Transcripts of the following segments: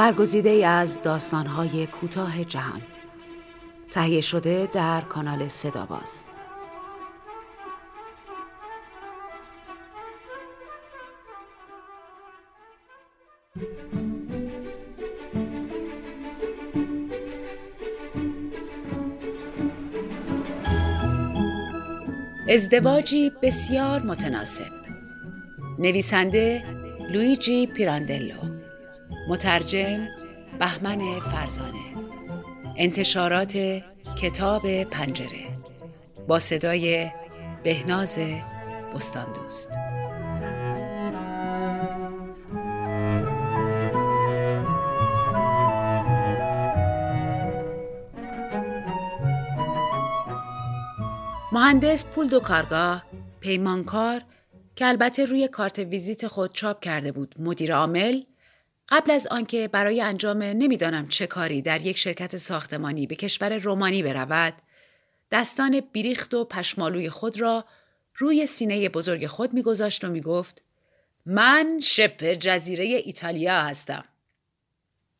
برگزیده از داستانهای کوتاه جهان. تهیه شده در کانال صداباز. ازدواجی بسیار متناسب. نویسنده لویجی پیراندلو. مترجم بهمن فرزانه. انتشارات کتاب پنجره. با صدای بهناز بستان دوست مهندس پول دو کارگاه پیمانکار که البته روی کارت ویزیت خود چاپ کرده بود مدیر عامل قبل از آنکه برای انجام نمی‌دانم چه کاری در یک شرکت ساختمانی به کشور رومانی برود دستان بیریخت و پشمالوی خود را روی سینه بزرگ خود میگذاشت و می‌گفت من شبه جزیره ایتالیا هستم.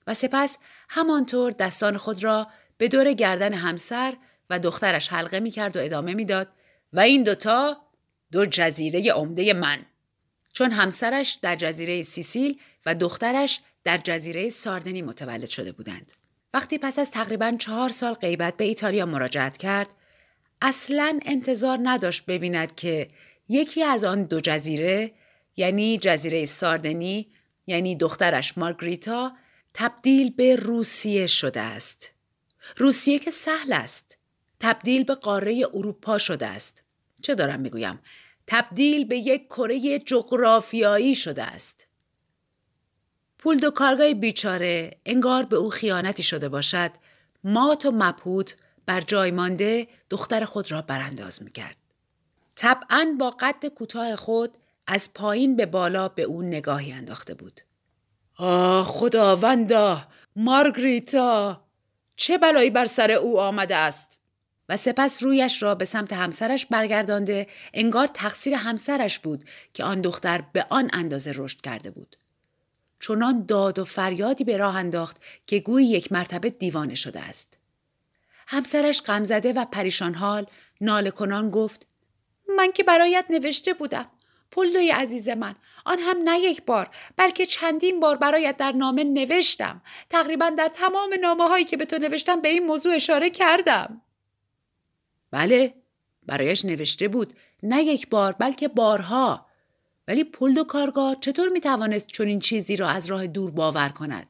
و سپس همانطور دستان خود را به دور گردن همسر و دخترش حلقه می کرد و ادامه می‌داد و این دوتا دو جزیره عمده من. چون همسرش در جزیره سیسیل و دخترش در جزیره ساردنی متولد شده بودند. وقتی پس از تقریبا چهار سال غیبت به ایتالیا مراجعت کرد اصلا انتظار نداشت ببیند که یکی از آن دو جزیره یعنی جزیره ساردنی یعنی دخترش مارگریتا تبدیل به روسیه شده است. روسیه که سهل است. تبدیل به قاره اروپا شده است. چه دارم می‌گویم؟ تبدیل به یک کره جغرافیایی شده است. پول دو کارگاه بیچاره انگار به او خیانتی شده باشد مات و مبهوت بر جای مانده دختر خود را برانداز می‌کرد. طبعا با قد کوتاه خود از پایین به بالا به او نگاهی انداخته بود. آه خداوندا مارگریتا چه بلایی بر سر او آمده است؟ و سپس رویش را به سمت همسرش برگردانده انگار تقصیر همسرش بود که آن دختر به آن اندازه رشد کرده بود. چنان داد و فریادی به راه انداخت که گویی یک مرتبه دیوانه شده است. همسرش غمزده و پریشان حال ناله کنان گفت من که برایت نوشته بودم. پلوی عزیز من آن هم نه یک بار بلکه چندین بار برایت در نامه نوشتم. تقریبا در تمام نامه هایی که به تو نوشتم به این موضوع اشاره کردم. بله برایش نوشته بود نه یک بار بلکه بارها. ولی پول کارگاه چطور می توانست چنین چیزی را از راه دور باور کند؟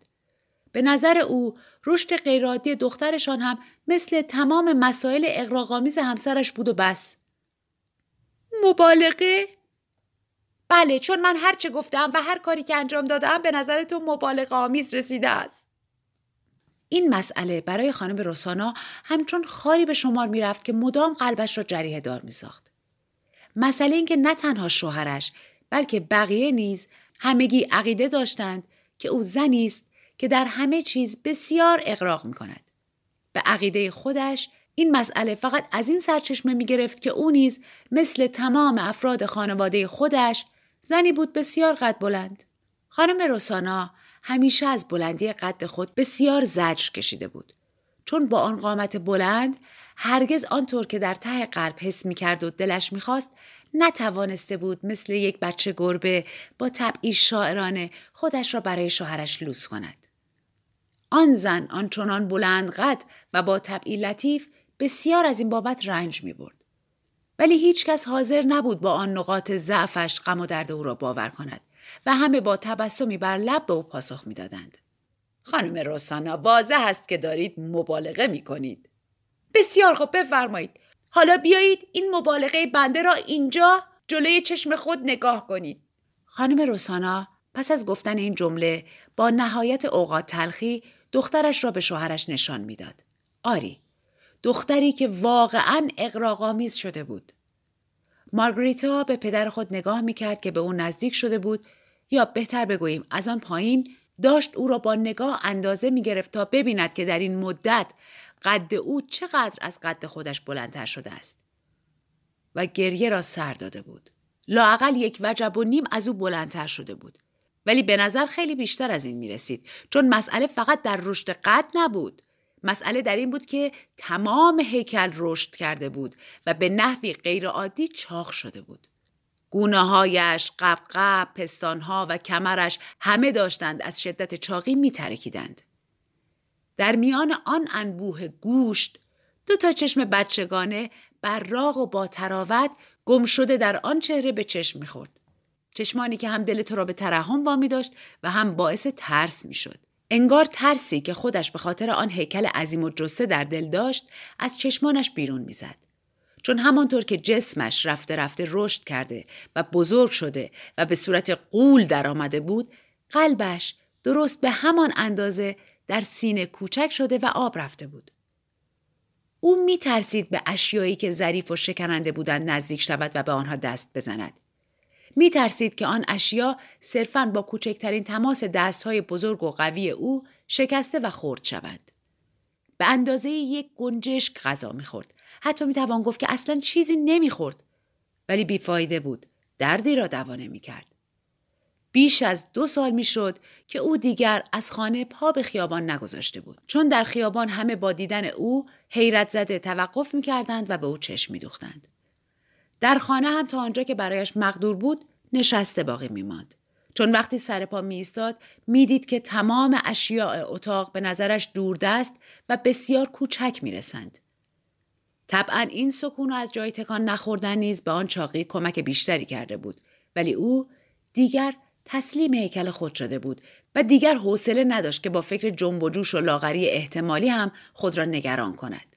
به نظر او رشد غیرعادی دخترشان هم مثل تمام مسائل اقراقامیز همسرش بود و بس. مبالغه؟ بله چون من هر چه گفتم و هر کاری که انجام دادم به نظر تو مبالغه آمیز رسیده است. این مسئله برای خانم روسانا همچون خاری به شمار می‌رفت که مدام قلبش را جریه دار می ساخت. مسئله این که نه تنها شوهرش بلکه بقیه نیز همگی عقیده داشتند که او زنی است که در همه چیز بسیار اقراق می کند. به عقیده خودش این مسئله فقط از این سرچشمه می گرفت که او نیز مثل تمام افراد خانواده خودش زنی بود بسیار قد بلند. خانم روسانا همیشه از بلندی قد خود بسیار زجر کشیده بود. چون با آن قامت بلند هرگز آنطور که در ته قلب حس می کرد و دلش می‌خواست نتوانسته بود مثل یک بچه گربه با طبعی شاعرانه خودش را برای شوهرش لوس کند. آن زن آنچنان بلند قد و با طبعی لطیف بسیار از این بابت رنج می برد. ولی هیچکس حاضر نبود با آن نقاط ضعفش غم و درد او را باور کند و همه با تبسمی بر لب به او پاسخ می‌دادند. خانم روسانا واضح است که دارید مبالغه می کنید. بسیار خوب بفرمایید. حالا بیایید این مبالغه بنده را اینجا جلوی چشم خود نگاه کنید. خانم روسانا پس از گفتن این جمله با نهایت اوقات تلخی دخترش را به شوهرش نشان می‌داد. آری دختری که واقعا اقراقامیز شده بود. مارگریتا به پدر خود نگاه می کرد که به او نزدیک شده بود یا بهتر بگوییم از آن پایین داشت او را با نگاه اندازه می گرفت تا ببیند که در این مدت قد او چقدر از قد خودش بلندتر شده است. و گریه را سر داده بود. لاقل یک وجب و نیم از او بلندتر شده بود. ولی به نظر خیلی بیشتر از این می رسید چون مسئله فقط در رشد قد نبود. مسئله در این بود که تمام هیکل رشد کرده بود و به نحوی غیرعادی چاق شده بود. گونه هایش، قبقب، پستانها و کمرش همه داشتند از شدت چاقی می ترکیدند. در میان آن انبوه گوشت دو تا چشم بچگانه براق و با تراوت گم شده در آن چهره به چشم می‌خورد. چشمانی که هم دل تو را به ترحم وامی داشت و هم باعث ترس می‌شد. انگار ترسی که خودش به خاطر آن هیکل عظیم و جسه در دل داشت از چشمانش بیرون می‌زد. چون همانطور که جسمش رفته رفته رشد کرده و بزرگ شده و به صورت قول در آمده بود قلبش درست به همان اندازه در سینه کوچک شده و آب رفته بود. او می ترسید به اشیایی که ظریف و شکننده بودند نزدیک شود و به آنها دست بزند. می ترسید که آن اشیا صرفاً با کوچکترین تماس دستهای بزرگ و قوی او شکسته و خورد شوند. به اندازه یک گنجشک غذا می‌خورد. حتی می توان گفت که اصلا چیزی نمی‌خورد. ولی بیفایده بود. دردی را دوانه می کرد. بیش از دو سال می‌شد که او دیگر از خانه پا به خیابان نگذاشته بود چون در خیابان همه با دیدن او حیرت زده توقف می‌کردند و به او چشم میدوختند در خانه هم تا آنجا که برایش مقدور بود نشسته باقی میماند چون وقتی سر پا می می‌دید که تمام اشیاء اتاق به نظرش دوردست و بسیار کوچک می رسند. طبعا این سکون و از جای تکان نخوردن نیز به آن چاقی کمک بیشتری کرده بود ولی او دیگر تسلیم هیکل خود شده بود و دیگر حوصله نداشت که با فکر جنب و جوش و لاغری احتمالی هم خود را نگران کند.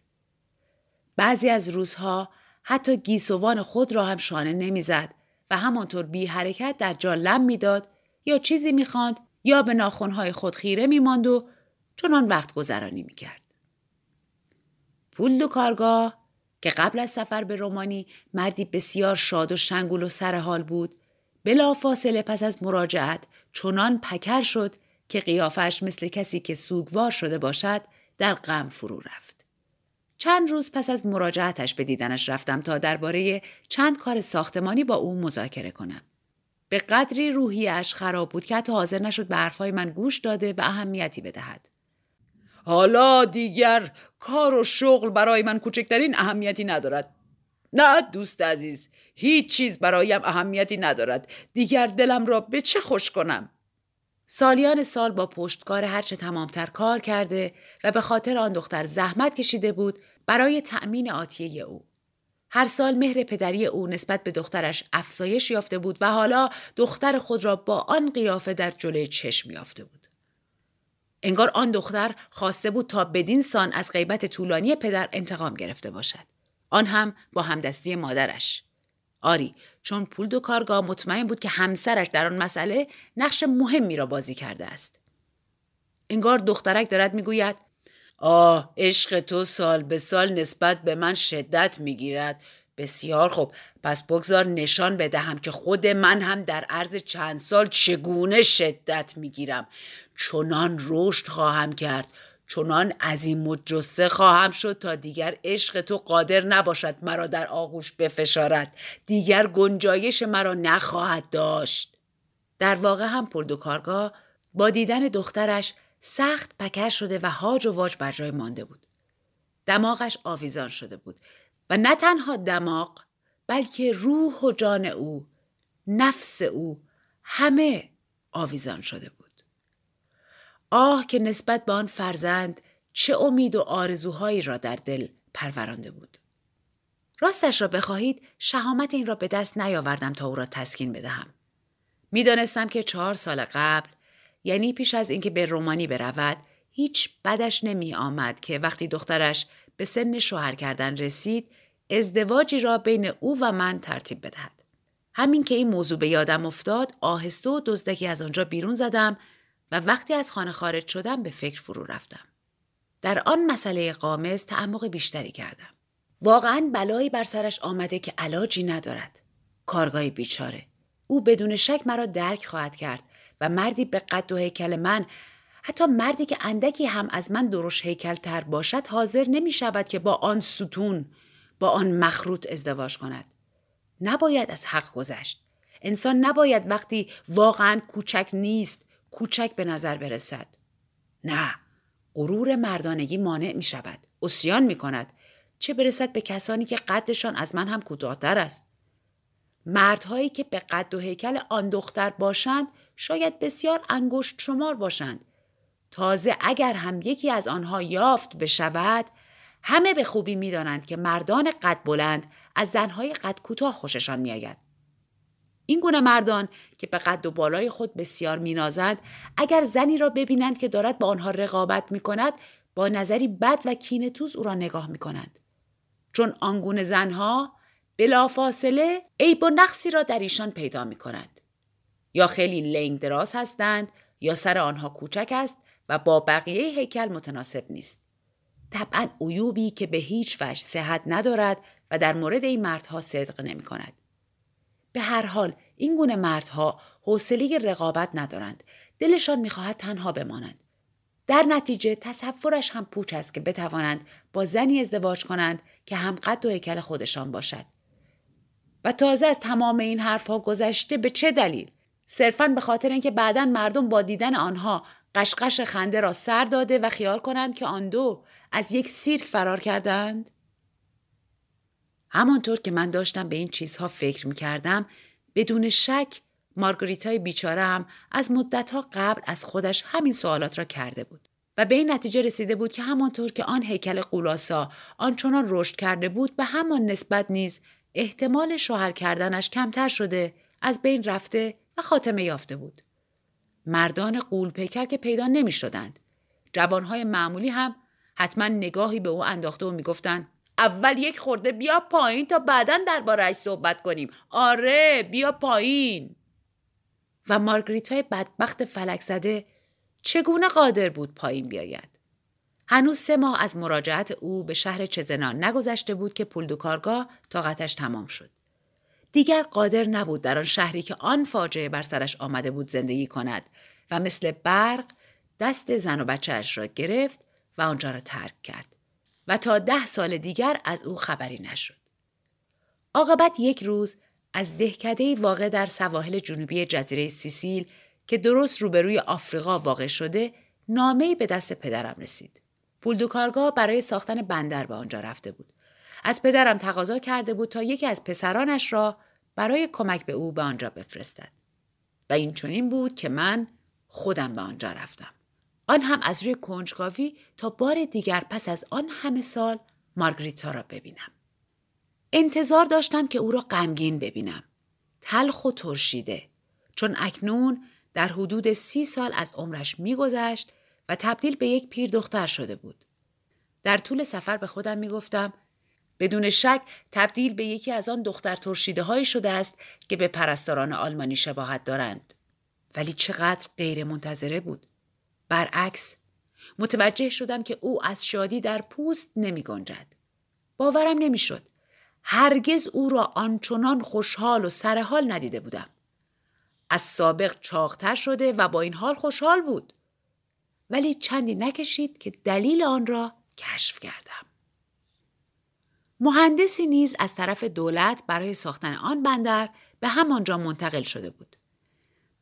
بعضی از روزها حتی گیسوان خود را هم شانه نمی‌زد و همانطور بی حرکت در جا لم می‌داد یا چیزی می‌خواند یا به ناخونهای خود خیره میماند و چنان وقت گذرانی می‌کرد. پول دو کارگاه که قبل از سفر به رومانی مردی بسیار شاد و شنگول و سرحال بود بلا فاصله پس از مراجعت چنان پکر شد که قیافش مثل کسی که سوگوار شده باشد در غم فرو رفت. چند روز پس از مراجعتش به دیدنش رفتم تا درباره چند کار ساختمانی با او مذاکره کنم. به قدری روحیش خراب بود که حتی حاضر نشد به حرفهای من گوش داده و اهمیتی بدهد. حالا دیگر کار و شغل برای من کوچکترین اهمیتی ندارد. نه دوست عزیز هیچ چیز برایم اهمیتی ندارد دیگر دلم را به چه خوش کنم سالیان سال با پشتکار هرچه تمامتر کار کرده و به خاطر آن دختر زحمت کشیده بود برای تأمین آتیه او. هر سال مهر پدری او نسبت به دخترش افزایش یافته بود و حالا دختر خود را با آن قیافه در جلوی چشم یافته بود. انگار آن دختر خواسته بود تا بدین سان از غیبت طولانی پدر انتقام گرفته باشد. آن هم با همدستی مادرش. آری چون پول دو کارگاه مطمئن بود که همسرش در آن مسئله نقش مهمی را بازی کرده است. انگار دخترک دارد می‌گوید آه عشق تو سال به سال نسبت به من شدت می‌گیرد. بسیار خوب. پس بگذار نشان بدهم که خود من هم در عرض چند سال چگونه شدت می‌گیرم. چنان رشد خواهم کرد. چنان عظیم و جسه خواهم شد تا دیگر عشق تو قادر نباشد مرا در آغوش بفشارد. دیگر گنجایش مرا نخواهد داشت. در واقع هم کارگاه با دیدن دخترش سخت پکر شده و هاج و واج بر جای مانده بود دماغش آویزان شده بود و نه تنها دماغ بلکه روح و جان او نفس او همه آویزان شده بود آه که نسبت به آن فرزند چه امید و آرزوهایی را در دل پرورانده بود. راستش را بخواهید شهامت این را به دست نیاوردم تا او را تسکین بدهم. می‌دانستم که چهار سال قبل یعنی پیش از اینکه به رومانی برود هیچ بدش نمی آمد که وقتی دخترش به سن شوهر کردن رسید ازدواجی را بین او و من ترتیب بدهد. همین که این موضوع به یادم افتاد آهسته و دزدکی از آنجا بیرون زدم و وقتی از خانه خارج شدم به فکر فرو رفتم. در آن مسئله قامز تعمق بیشتری کردم. واقعا بلایی بر سرش آمده که علاجی ندارد. کارگاه بیچاره. او بدون شک مرا درک خواهد کرد و مردی به قد و هیکل من حتی مردی که اندکی هم از من درش هیکل تر باشد حاضر نمی شود که با آن ستون با آن مخروط ازدواج کند. نباید از حق گذشت. انسان نباید وقتی واقعا کوچک نیست کوچک به نظر برسد نه غرور مردانگی مانع می شود اسیان می کند چه برسد به کسانی که قدشان از من هم کوتاهتر است مردهایی که به قد و هیکل آن دختر باشند شاید بسیار انگشت شمار باشند تازه اگر هم یکی از آنها یافت بشود همه به خوبی می‌دانند که مردان قد بلند از زنهای قد کوتاه خوششان میآید این گونه مردان که به قد و بالای خود بسیار مینازند اگر زنی را ببینند که دارد با آنها رقابت می کند با نظری بد و توز او را نگاه می کنند. چون آنگونه زنها بلافاصله عیب و نقصی را در ایشان پیدا می کند. یا خیلی لنگ دراز هستند یا سر آنها کوچک است و با بقیه هیکل متناسب نیست. طبعا عیوبی که به هیچ وجه صحت ندارد و در مورد این مردها صدق نمی کند. به هر حال این گونه مردها حوصله رقابت ندارند. دلشان می‌خواهد تنها بمانند. در نتیجه تصورش هم پوچ است که بتوانند با زنی ازدواج کنند که هم قد و هیکل خودشان باشد. و تازه از تمام این حرفها گذشته به چه دلیل؟ صرفا به خاطر اینکه بعدا مردم با دیدن آنها قشقش خنده را سر داده و خیال کنند که آن دو از یک سیرک فرار کردند؟ همانطور که من داشتم به این چیزها فکر می کردم بدون شک مارگریتای بیچاره هم از مدتها قبل از خودش همین سوالات را کرده بود و به این نتیجه رسیده بود که همانطور که آن هیکل قولاسا آنچنان رشد کرده بود به همان نسبت نیز احتمال شوهر کردنش کمتر شده از بین رفته و خاتمه یافته بود. مردان قول پیکر که پیدا نمی شدند جوانهای معمولی هم حتما نگاهی به او انداخته و می‌گفتند اول یک خورده بیا پایین تا بعدا دربارهش صحبت کنیم. آره بیا پایین. و مارگریت های بدبخت فلک زده چگونه قادر بود پایین بیاید؟ هنوز سه ماه از مراجعت او به شهر چزنان نگذشته بود که پول دو کارگاه طاقتش تمام شد دیگر قادر نبود در آن شهری که آن فاجعه بر سرش آمده بود زندگی کند و مثل برق دست زن و بچهاش را گرفت و آنجا را ترک کرد و تا ده سال دیگر از او خبری نشد. عاقبت یک روز از دهکده واقع در سواحل جنوبی جزیره سیسیل که درست روبروی آفریقا واقع شده نامه‌ای به دست پدرم رسید. پول دو کارگاه برای ساختن بندر به آنجا رفته بود. از پدرم تقاضا کرده بود تا یکی از پسرانش را برای کمک به او به آنجا بفرستد. و این چنین بود که من خودم به آنجا رفتم. آن هم از روی کنجکاوی تا بار دیگر پس از آن همه سال مارگریتا را ببینم. انتظار داشتم که او را غمگین ببینم. تلخ و ترشیده. چون اکنون در حدود سی سال از عمرش میگذشت و تبدیل به یک پیر دختر شده بود. در طول سفر به خودم می‌گفتم بدون شک تبدیل به یکی از آن دختر ترشیده هایی شده است که به پرستاران آلمانی شباهت دارند. ولی چقدر غیر منتظره بود. برعکس متوجه شدم که او از شادی در پوست نمی گنجد. باورم نمی‌شد. هرگز او را آنچنان خوشحال و سرحال ندیده بودم. از سابق چاقتر شده و با این حال خوشحال بود. ولی چندی نکشید که دلیل آن را کشف کردم. مهندسی نیز از طرف دولت برای ساختن آن بندر به همانجا منتقل شده بود.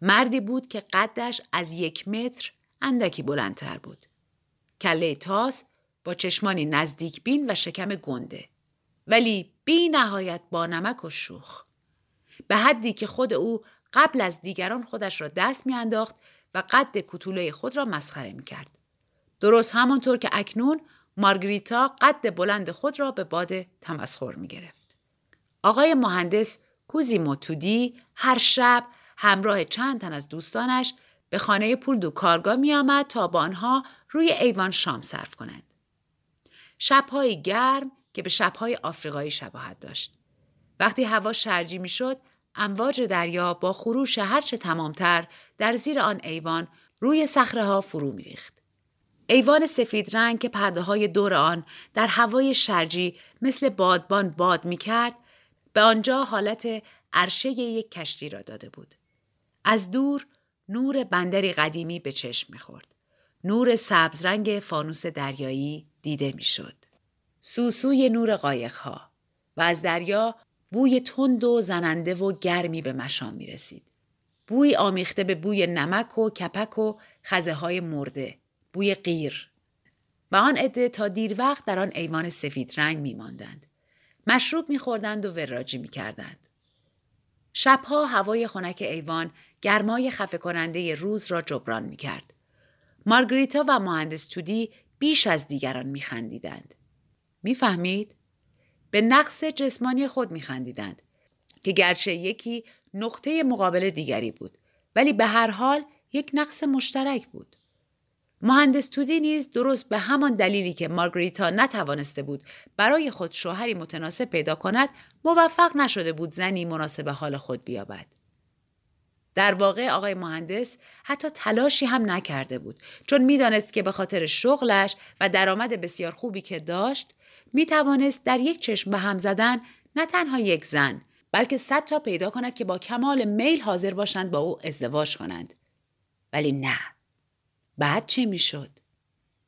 مردی بود که قدش از یک متر اندکی بلندتر بود. کله تاس با چشمانی نزدیک بین و شکم گنده. ولی بی نهایت با نمک و شوخ. به حدی که خود او قبل از دیگران خودش را دست میانداخت و قد کتوله خود را مسخره می کرد. درست همانطور که اکنون مارگریتا قد بلند خود را به باد تمسخر می گرفت. آقای مهندس کوزی موتودی هر شب همراه چند تن از دوستانش به خانه پول دو کارگاه می آمد تا با آنها روی ایوان شام صرف کنند. شبهای گرم که به شبهای آفریقایی شباهت داشت. وقتی هوا شرجی می شد، امواج دریا با خروش هرچه تمامتر در زیر آن ایوان روی صخره ها فرو می ریخت. ایوان سفید رنگ که پرده های دور آن در هوای شرجی مثل بادبان باد می کرد به آنجا حالت عرشه یک کشتی را داده بود. از دور نور بندری قدیمی به چشم می‌خورد. نور سبزرنگ فانوس دریایی دیده می‌شد. سوسوی نور قایقها و از دریا بوی تند و زننده و گرمی به مشام می رسید. بوی آمیخته به بوی نمک و کپک و خزه های مرده. بوی غیر. و آن عده تا دیر وقت در آن ایوان سفید رنگ می ماندند. مشروب می خوردند و وراجی می کردند. شبها هوای خنک ایوان گرمای خفه کننده روز را جبران می کرد. مارگریتا و مهندس تودی بیش از دیگران می خندیدند. می فهمید؟ به نقص جسمانی خود می خندیدند که گرچه یکی نقطه مقابل دیگری بود ولی به هر حال یک نقص مشترک بود. مهندس تودی نیز درست به همان دلیلی که مارگریتا نتوانسته بود برای خود شوهری متناسب پیدا کند موفق نشده بود زنی مناسب حال خود بیابد. در واقع آقای مهندس حتی تلاشی هم نکرده بود چون می‌دانست که به خاطر شغلش و درآمد بسیار خوبی که داشت می توانست در یک چشم به هم زدن نه تنها یک زن بلکه صد تا پیدا کند که با کمال میل حاضر باشند با او ازدواج کنند. ولی نه. بعد چه می‌شد؟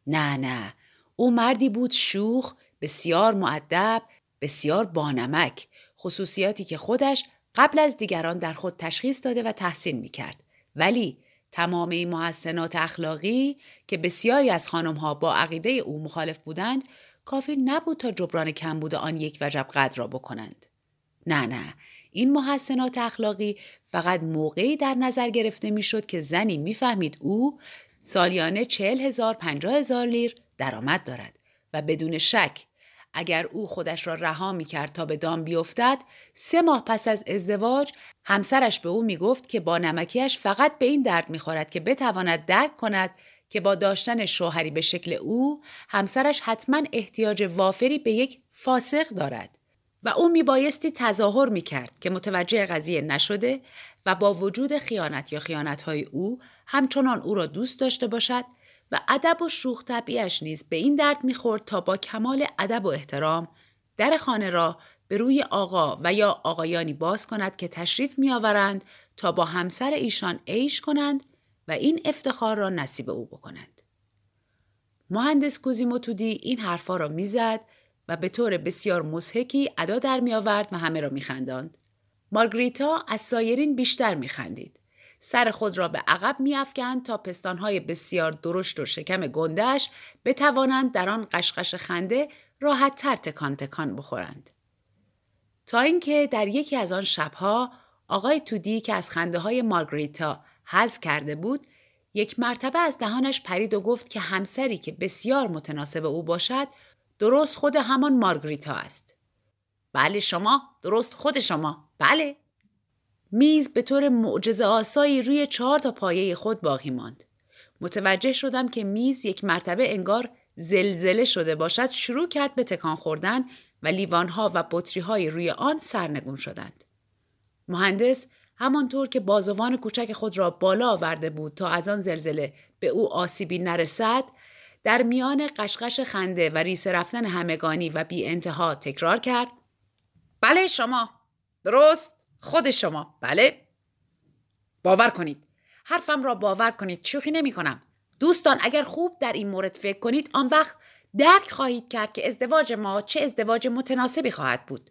نه نه. او مردی بود شوخ بسیار معدب بسیار بانمک خصوصیاتی که خودش قبل از دیگران در خود تشخیص داده و تحسین می کرد. ولی تمام این محسنات اخلاقی که بسیاری از خانم ها با عقیده او مخالف بودند کافی نبود تا جبران کمبود آن یک وجب قدر را بکنند. نه نه این محسنات اخلاقی فقط موقعی در نظر گرفته می‌شد که زنی می‌فهمید او سالیانه چهل هزار پنجاه هزار لیر درآمد دارد و بدون شک اگر او خودش را رها می کرد تا به دام بیفتد سه ماه پس از ازدواج همسرش به او می گفت که با نمکیش فقط به این درد می خورد که بتواند درک کند که با داشتن شوهری به شکل او همسرش حتما احتیاج وافری به یک فاسق دارد و او می بایستی تظاهر می کرد که متوجه قضیه نشده و با وجود خیانت یا خیانت های او همچنان او را دوست داشته باشد و ادب و شوخ طبیعش نیز به این درد می‌خورد تا با کمال ادب و احترام در خانه را به روی آقا و یا آقایانی باز کند که تشریف میآورند تا با همسر ایشان عیش کنند و این افتخار را نصیب او بکنند. مهندس کوزیموتودی این حرفا را می‌زد و به طور بسیار مسحکی ادا در می آورد و همه را میخنداند. مارگریتا از سایرین بیشتر میخندید. سر خود را به عقب میافکند تا پستانهای بسیار درشت و شکم گندش بتوانند در آن قشقش خنده راحتتر تکان تکان بخورند. تا اینکه در یکی از آن شبها آقای تودی که از خنده های مارگریتا حز کرده بود یک مرتبه از دهانش پرید و گفت که همسری که بسیار متناسب او باشد درست خود همان مارگریتا است. بله شما درست خود شما بله میز به طور معجزه آسایی روی چهار تا پایه خود باقی ماند. متوجه شدم که میز یک مرتبه انگار زلزله شده باشد شروع کرد به تکان خوردن و لیوانها و بطری روی آن سرنگون شدند. مهندس همانطور که بازوان کوچک خود را بالا آورده بود تا از آن زلزله به او آسیبی نرسد در میان قشقش خنده و ریسه رفتن همگانی و بی انتها تکرار کرد. بله شما. درست. خود شما. بله. باور کنید. حرفم را باور کنید. شوخی نمی کنم. دوستان اگر خوب در این مورد فکر کنید آن وقت درک خواهید کرد که ازدواج ما چه ازدواج متناسبی خواهد بود.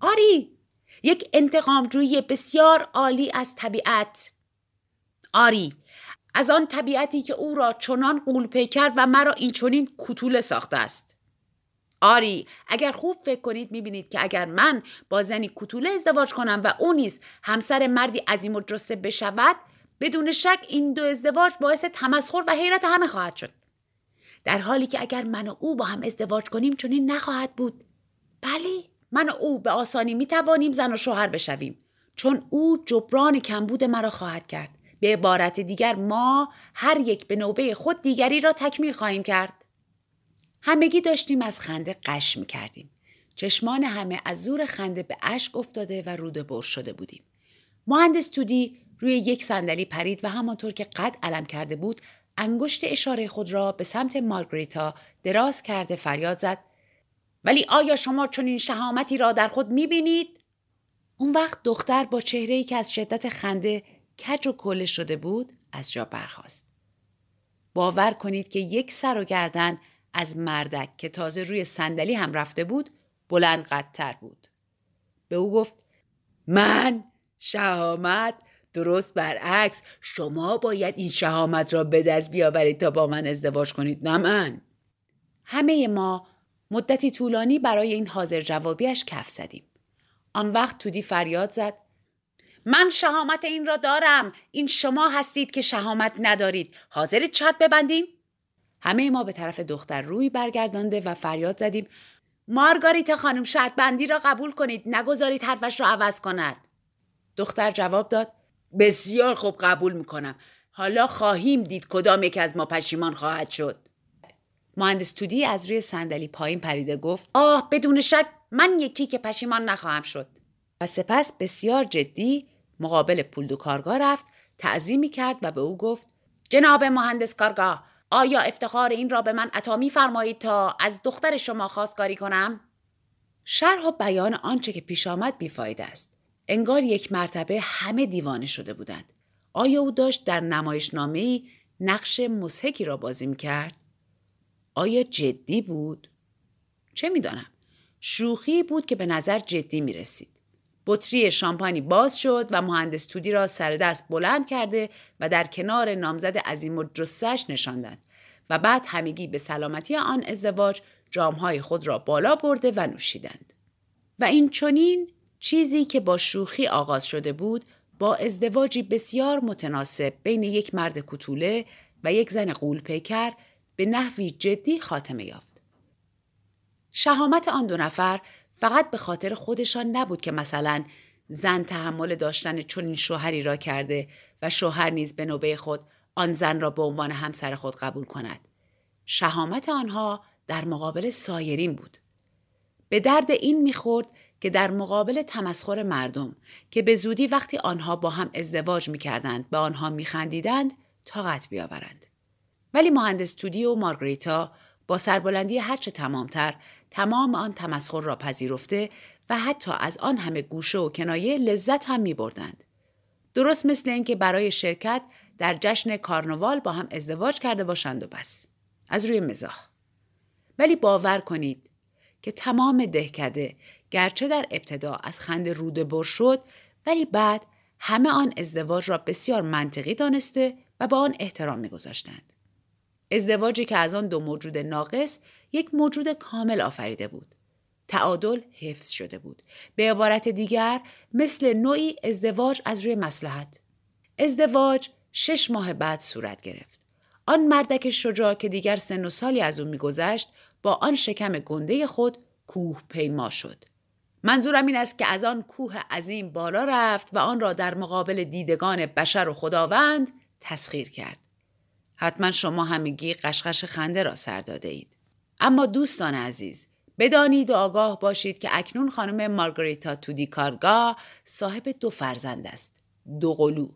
آری. یک انتقامجویی بسیار عالی از طبیعت. آری از آن طبیعتی که او را چنان قول کرد و مرا این چنین کتوله ساخته است. آری اگر خوب فکر کنید می‌بینید که اگر من با زنی کتوله ازدواج کنم و او نیز همسر مردی عظیم و جسته بشود بدون شک این دو ازدواج باعث تمسخر و حیرت همه خواهد شد. در حالی که اگر من و او با هم ازدواج کنیم چنین نخواهد بود. بله؟ من و او به آسانی می‌توانیم زن و شوهر بشویم چون او جبران کمبود مرا خواهد کرد به عبارت دیگر ما هر یک به نوبه خود دیگری را تکمیل خواهیم کرد همگی داشتیم از خنده قش می کردیم. چشمان همه از زور خنده به اشک افتاده و روده بر شده بودیم. مهندس تودی روی یک صندلی پرید و همانطور که قد علم کرده بود انگشت اشاره خود را به سمت مارگریتا دراز کرده فریاد زد ولی آیا شما چنین شهامتی را در خود می بینید؟ اون وقت دختر با چهره که از شدت خنده کج و کله شده بود از جا برخاست. باور کنید که یک سر و گردن از مردک که تازه روی صندلی هم رفته بود بلند قدتر بود. به او گفت من شهامت درست برعکس شما باید این شهامت را به دست بیاورید تا با من ازدواج کنید نه من همه ما مدتی طولانی برای این حاضر جوابیش کف زدیم. آن وقت تودی فریاد زد. من شهامت این را دارم. این شما هستید که شهامت ندارید. حاضرید شرط ببندیم؟ همه ما به طرف دختر روی برگردانده و فریاد زدیم. مارگاریتا خانم شرط بندی را قبول کنید. نگذارید حرفش را عوض کند. دختر جواب داد. بسیار خوب قبول می‌کنم. حالا خواهیم دید کدام یک از ما پشیمان خواهد شد. مهندس تودی از روی صندلی پایین پریده گفت آه بدون شک من یکی که پشیمان نخواهم شد. و سپس بسیار جدی مقابل پولدو کارگاه رفت تعظیمی کرد و به او گفت جناب مهندس کارگاه آیا افتخار این را به من عطا میفرمایید تا از دختر شما خواستگاری کنم؟ شرح و بیان آنچه که پیش آمد بیفایده است. انگار یک مرتبه همه دیوانه شده بودند. آیا او داشت در نمایشنامه نقش مسحکی را بازی کرد؟ آیا جدی بود؟ چه می‌دانم شوخی بود که به نظر جدی می رسید. بطری شامپانی باز شد و مهندس تودی را سر دست بلند کرده و در کنار نامزد عظیم و جسش نشاندند و بعد همگی به سلامتی آن ازدواج جامهای خود را بالا برده و نوشیدند. و این چونین چیزی که با شوخی آغاز شده بود با ازدواجی بسیار متناسب بین یک مرد کتوله و یک زن قول پیکر به نحوی جدی خاتمه یافت. شهامت آن دو نفر فقط به خاطر خودشان نبود که مثلا زن تحمل داشتن چنین شوهری را کرده و شوهر نیز به نوبه خود آن زن را به عنوان همسر خود قبول کند. شهامت آنها در مقابل سایرین بود. به درد این می‌خورد که در مقابل تمسخر مردم که به زودی وقتی آنها با هم ازدواج می‌کردند به آنها میخندیدند طاقت بیاورند. ولی مهندس تودی و مارگریتا با سربلندی هرچه تمامتر تمام آن تمسخر را پذیرفته و حتی از آن همه گوشه و کنایه لذت هم می بردند. درست مثل اینکه برای شرکت در جشن کارنوال با هم ازدواج کرده باشند و بس. از روی مزاح. ولی باور کنید که تمام دهکده گرچه در ابتدا از خنده روده بر شد ولی بعد همه آن ازدواج را بسیار منطقی دانسته و با آن احترام میگذاشتند. ازدواجی که از آن دو موجود ناقص یک موجود کامل آفریده بود. تعادل حفظ شده بود. به عبارت دیگر مثل نوعی ازدواج از روی مسلحت. ازدواج شش ماه بعد صورت گرفت. آن مردک شجاع که دیگر سن و سالی از او میگذشت با آن شکم گنده خود کوه پیما شد. منظورم این است که از آن کوه عظیم بالا رفت و آن را در مقابل دیدگان بشر و خداوند تسخیر کرد. حتما شما همگی قشقش خنده را سر داده اید. اما دوستان عزیز بدانید و آگاه باشید که اکنون خانم مارگریتا تودی کارگا صاحب دو فرزند است. دو قلو.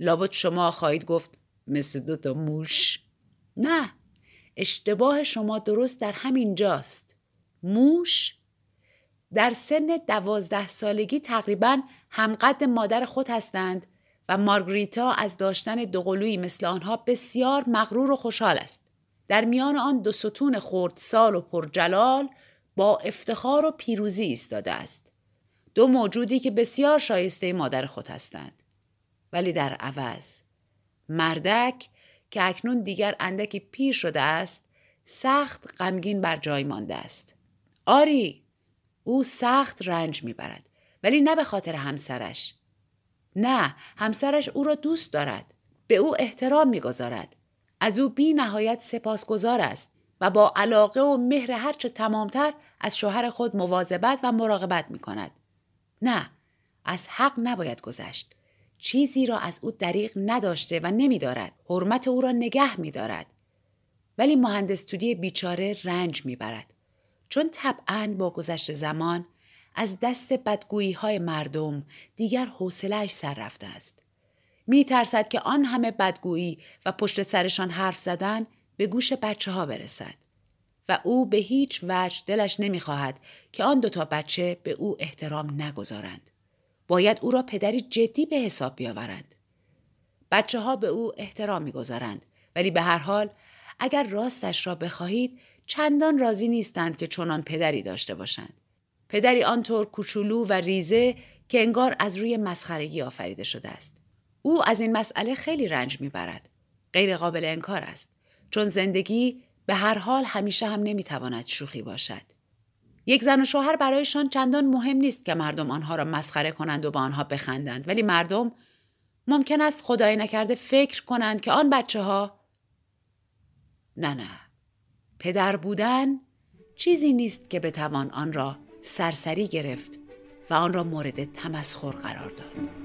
لابد شما خواهید گفت مثل دو تا موش. نه. اشتباه شما درست در همین جاست. موش در سن دوازده سالگی تقریبا همقد مادر خود هستند و مارگریتا از داشتن دوقلویی مثل آنها بسیار مغرور و خوشحال است. در میان آن دو ستون سال و پرجلال با افتخار و پیروزی ایستاده است. دو موجودی که بسیار شایسته مادر خود هستند. ولی در عوض مردک که اکنون دیگر اندکی پیر شده است سخت غمگین بر جای مانده است. آری او سخت رنج می‌برد ولی نه به خاطر همسرش نه همسرش او را دوست دارد به او احترام می‌گذارد از او بی نهایت سپاسگزار است و با علاقه و مهر هرچه تمامتر از شوهر خود مواظبت و مراقبت می کند. نه از حق نباید گذشت چیزی را از او دریغ نداشته و نمی دارد. حرمت او را نگه می دارد. ولی مهندس تودی بیچاره رنج می برد. چون طبعا با گذشت زمان از دست بدگویی های مردم دیگر حوصلهش سر رفته است. می ترسد که آن همه بدگویی و پشت سرشان حرف زدن به گوش بچه ها برسد. و او به هیچ وجه دلش نمی‌خواهد که آن دوتا بچه به او احترام نگذارند. باید او را پدری جدی به حساب بیاورند. بچه ها به او احترام می‌گذارند ولی به هر حال اگر راستش را بخواهید چندان راضی نیستند که چنان پدری داشته باشند. پدری آنطور کوچولو و ریزه که انگار از روی مسخرگی آفریده شده است. او از این مسئله خیلی رنج می‌برد. غیر قابل انکار است. چون زندگی به هر حال همیشه هم نمی‌تواند شوخی باشد. یک زن و شوهر برایشان چندان مهم نیست که مردم آنها را مسخره کنند و با آنها بخندند ولی مردم ممکن است خدای نکرده فکر کنند که آن بچه ها نه نه پدر بودن چیزی نیست که بتوان آن را سرسری گرفت و آن را مورد تمسخر قرار داد.